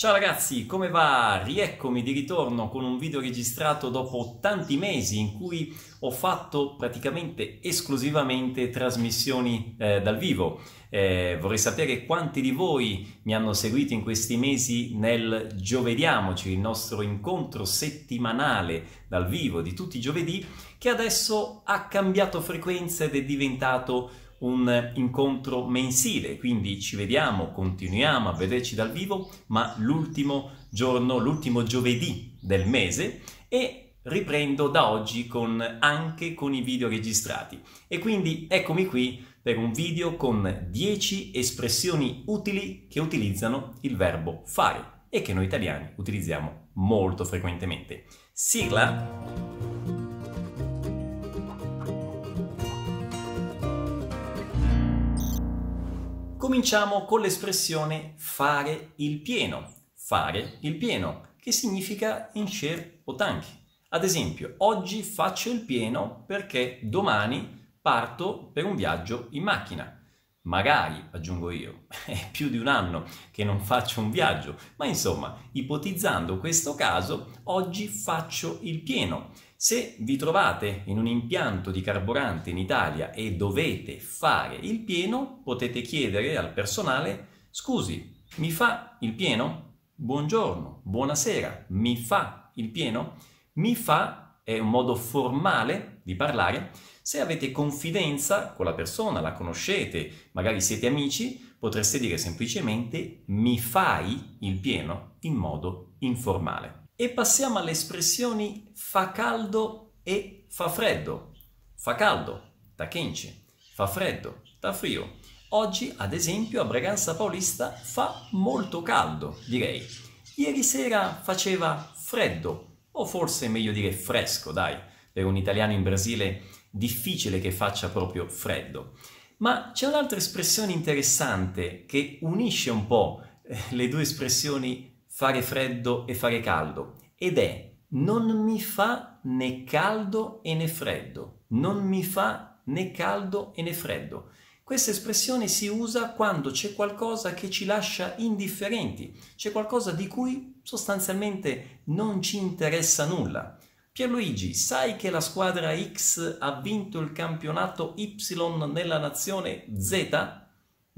Ciao ragazzi, come va? Rieccomi di ritorno con un video registrato dopo tanti mesi in cui ho fatto praticamente esclusivamente trasmissioni eh, dal vivo. Eh, vorrei sapere quanti di voi mi hanno seguito in questi mesi nel Giovediamoci, il nostro incontro settimanale dal vivo di tutti i giovedì, che adesso ha cambiato frequenza ed è diventato un incontro mensile, quindi ci vediamo, continuiamo a vederci dal vivo, ma l'ultimo giorno, l'ultimo giovedì del mese e riprendo da oggi con, anche con i video registrati. E quindi eccomi qui per un video con 10 espressioni utili che utilizzano il verbo fare e che noi italiani utilizziamo molto frequentemente. Sigla! Cominciamo con l'espressione fare il pieno. Fare il pieno, che significa encher o tanchi. Ad esempio, oggi faccio il pieno perché domani parto per un viaggio in macchina. Magari, aggiungo io, è più di un anno che non faccio un viaggio, ma insomma, ipotizzando questo caso, oggi faccio il pieno. Se vi trovate in un impianto di carburante in Italia e dovete fare il pieno, potete chiedere al personale, scusi, mi fa il pieno? Buongiorno, buonasera, mi fa il pieno? Mi fa è un modo formale di parlare. Se avete confidenza con la persona, la conoscete, magari siete amici, potreste dire semplicemente mi fai il pieno in modo informale. E passiamo alle espressioni fa caldo e fa freddo. Fa caldo, ta quente, fa freddo, ta frio. Oggi, ad esempio, a Braganza Paulista fa molto caldo, direi. Ieri sera faceva freddo, o forse è meglio dire fresco, dai, per un italiano in Brasile difficile che faccia proprio freddo. Ma c'è un'altra espressione interessante che unisce un po' eh, le due espressioni fare freddo e fare caldo ed è non mi fa né caldo e né freddo, non mi fa né caldo e né freddo. Questa espressione si usa quando c'è qualcosa che ci lascia indifferenti, c'è qualcosa di cui sostanzialmente non ci interessa nulla. Pierluigi, sai che la squadra X ha vinto il campionato Y nella nazione Z?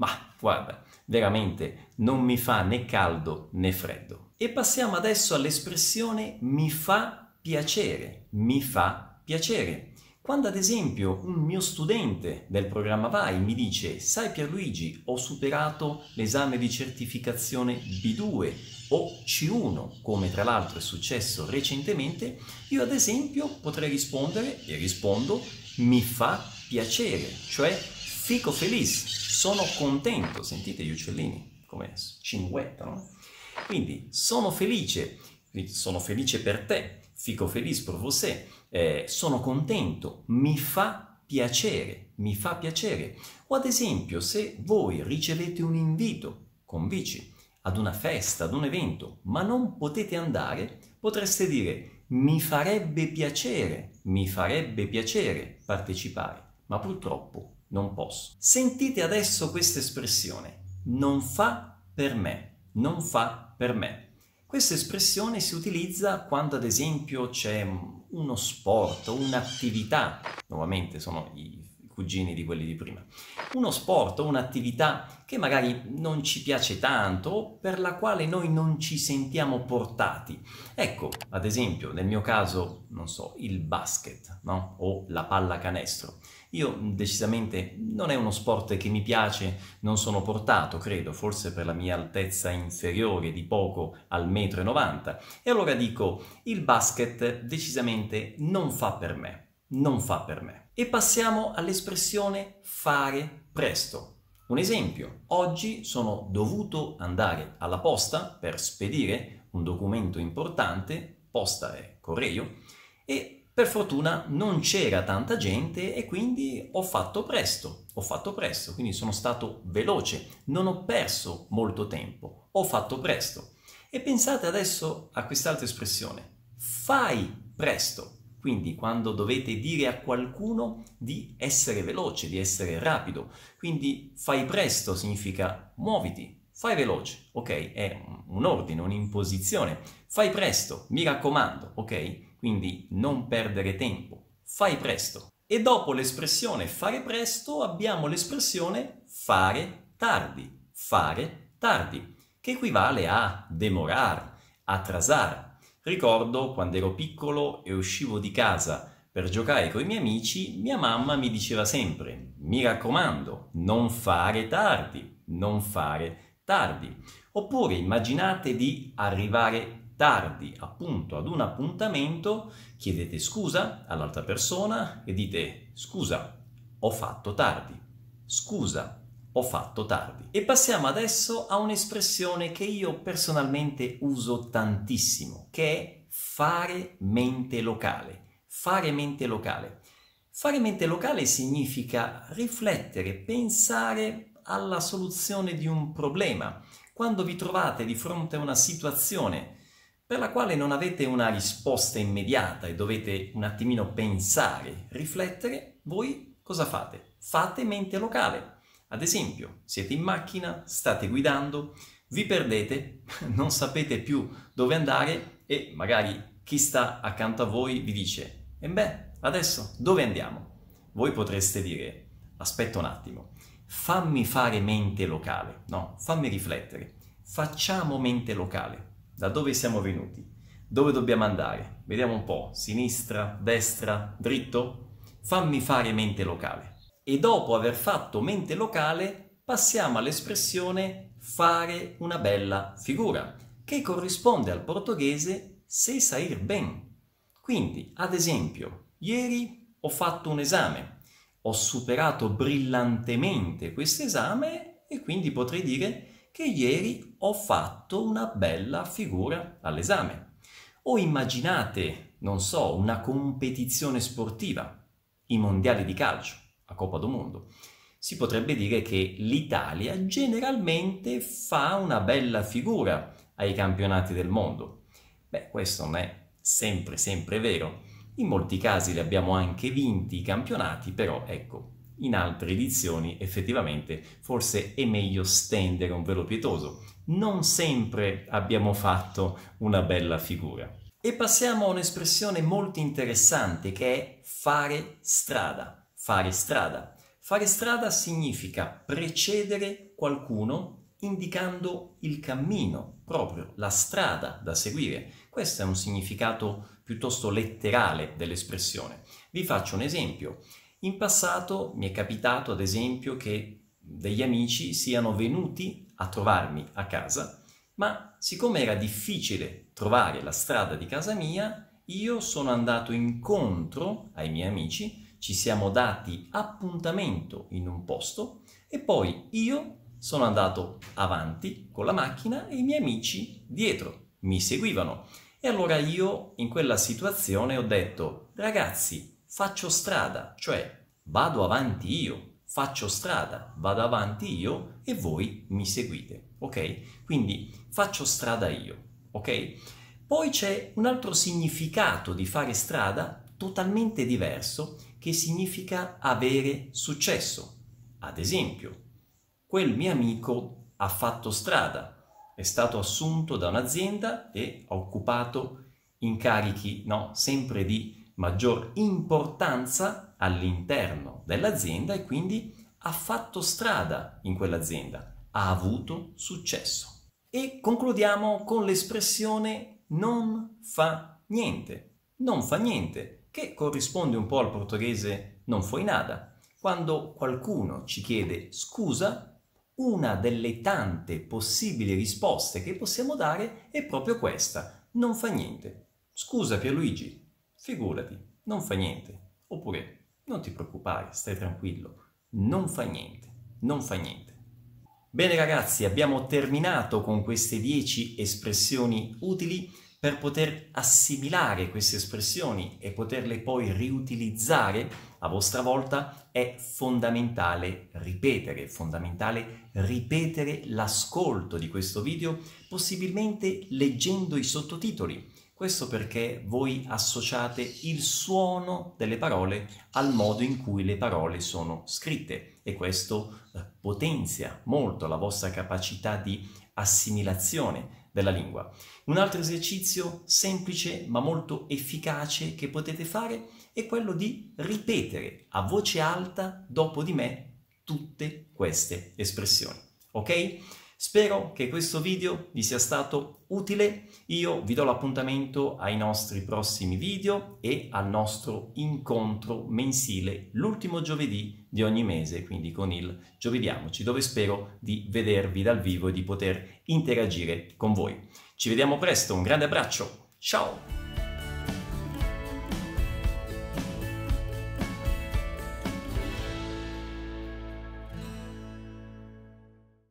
Ma guarda, veramente non mi fa né caldo né freddo. E passiamo adesso all'espressione mi fa piacere, mi fa piacere. Quando ad esempio un mio studente del programma VAI mi dice sai Pierluigi ho superato l'esame di certificazione B2 o C1 come tra l'altro è successo recentemente, io ad esempio potrei rispondere e rispondo mi fa piacere, cioè fico feliz, sono contento, sentite gli uccellini come cinguettano. Quindi sono felice, sono felice per te, fico feliz per você, eh, sono contento, mi fa piacere, mi fa piacere. O ad esempio se voi ricevete un invito con bici ad una festa, ad un evento, ma non potete andare, potreste dire mi farebbe piacere, mi farebbe piacere partecipare, ma purtroppo non posso. Sentite adesso questa espressione, non fa per me, non fa per me. Questa espressione si utilizza quando ad esempio c'è uno sport, un'attività, nuovamente sono i cugini di quelli di prima, uno sport o un'attività che magari non ci piace tanto o per la quale noi non ci sentiamo portati. Ecco, ad esempio, nel mio caso, non so, il basket no? o la pallacanestro. Io decisamente non è uno sport che mi piace, non sono portato, credo, forse per la mia altezza inferiore di poco al metro e 90. E allora dico, il basket decisamente non fa per me, non fa per me. E passiamo all'espressione fare presto. Un esempio, oggi sono dovuto andare alla posta per spedire un documento importante, posta e correio, e per fortuna non c'era tanta gente e quindi ho fatto presto, ho fatto presto, quindi sono stato veloce, non ho perso molto tempo, ho fatto presto. E pensate adesso a quest'altra espressione, fai presto, quindi quando dovete dire a qualcuno di essere veloce, di essere rapido, quindi fai presto significa muoviti, fai veloce, ok? È un ordine, un'imposizione. Fai presto, mi raccomando, ok? Quindi non perdere tempo, fai presto. E dopo l'espressione fare presto abbiamo l'espressione fare tardi, fare tardi, che equivale a demorar, atrasar. Ricordo quando ero piccolo e uscivo di casa per giocare con i miei amici, mia mamma mi diceva sempre, mi raccomando, non fare tardi, non fare tardi. Oppure immaginate di arrivare tardi appunto ad un appuntamento, chiedete scusa all'altra persona e dite scusa, ho fatto tardi, scusa, ho fatto tardi. E passiamo adesso a un'espressione che io personalmente uso tantissimo, che è fare mente locale fare mente locale. Fare mente locale significa riflettere, pensare alla soluzione di un problema. Quando vi trovate di fronte a una situazione per la quale non avete una risposta immediata e dovete un attimino pensare, riflettere, voi cosa fate? Fate mente locale. Ad esempio, siete in macchina, state guidando, vi perdete, non sapete più dove andare e magari chi sta accanto a voi vi dice e beh, adesso dove andiamo? Voi potreste dire, aspetta un attimo, fammi fare mente locale, no, fammi riflettere, facciamo mente locale, da dove siamo venuti, dove dobbiamo andare, vediamo un po', sinistra, destra, dritto, fammi fare mente locale. E dopo aver fatto mente locale passiamo all'espressione fare una bella figura, che corrisponde al portoghese se sair ben, quindi, ad esempio, ieri ho fatto un esame, ho superato brillantemente questo esame e quindi potrei dire che ieri ho fatto una bella figura all'esame. O immaginate, non so, una competizione sportiva, i mondiali di calcio, a Coppa do Mondo. Si potrebbe dire che l'Italia generalmente fa una bella figura ai campionati del mondo. Beh, questo non è sempre, sempre vero. In molti casi li abbiamo anche vinti i campionati, però ecco, in altre edizioni effettivamente forse è meglio stendere un velo pietoso. Non sempre abbiamo fatto una bella figura. E passiamo a un'espressione molto interessante che è fare strada. Fare strada. Fare strada significa precedere qualcuno indicando il cammino, proprio la strada da seguire. Questo è un significato piuttosto letterale dell'espressione. Vi faccio un esempio. In passato mi è capitato, ad esempio, che degli amici siano venuti a trovarmi a casa, ma siccome era difficile trovare la strada di casa mia, io sono andato incontro ai miei amici, ci siamo dati appuntamento in un posto e poi io sono andato avanti con la macchina e i miei amici dietro mi seguivano. E allora io in quella situazione ho detto, ragazzi, faccio strada, cioè vado avanti io, faccio strada, vado avanti io e voi mi seguite, ok? Quindi faccio strada io, ok? Poi c'è un altro significato di fare strada totalmente diverso che significa avere successo. Ad esempio, quel mio amico ha fatto strada, è stato assunto da un'azienda e ha occupato incarichi no, sempre di maggior importanza all'interno dell'azienda e quindi ha fatto strada in quell'azienda, ha avuto successo. E concludiamo con l'espressione non fa niente. Non fa niente, che corrisponde un po' al portoghese non foi nada. Quando qualcuno ci chiede scusa, una delle tante possibili risposte che possiamo dare è proprio questa. Non fa niente. Scusa Pierluigi, figurati, non fa niente. Oppure, non ti preoccupare, stai tranquillo, non fa niente, non fa niente. Bene ragazzi, abbiamo terminato con queste 10 espressioni utili per poter assimilare queste espressioni e poterle poi riutilizzare a vostra volta è fondamentale ripetere, fondamentale ripetere l'ascolto di questo video, possibilmente leggendo i sottotitoli. Questo perché voi associate il suono delle parole al modo in cui le parole sono scritte e questo eh, potenzia molto la vostra capacità di assimilazione della lingua. Un altro esercizio semplice ma molto efficace che potete fare è quello di ripetere a voce alta dopo di me tutte queste espressioni. Ok? Spero che questo video vi sia stato utile. Io vi do l'appuntamento ai nostri prossimi video e al nostro incontro mensile l'ultimo giovedì di ogni mese, quindi con il Giovediamoci, dove spero di vedervi dal vivo e di poter interagire con voi. Ci vediamo presto, un grande abbraccio, ciao!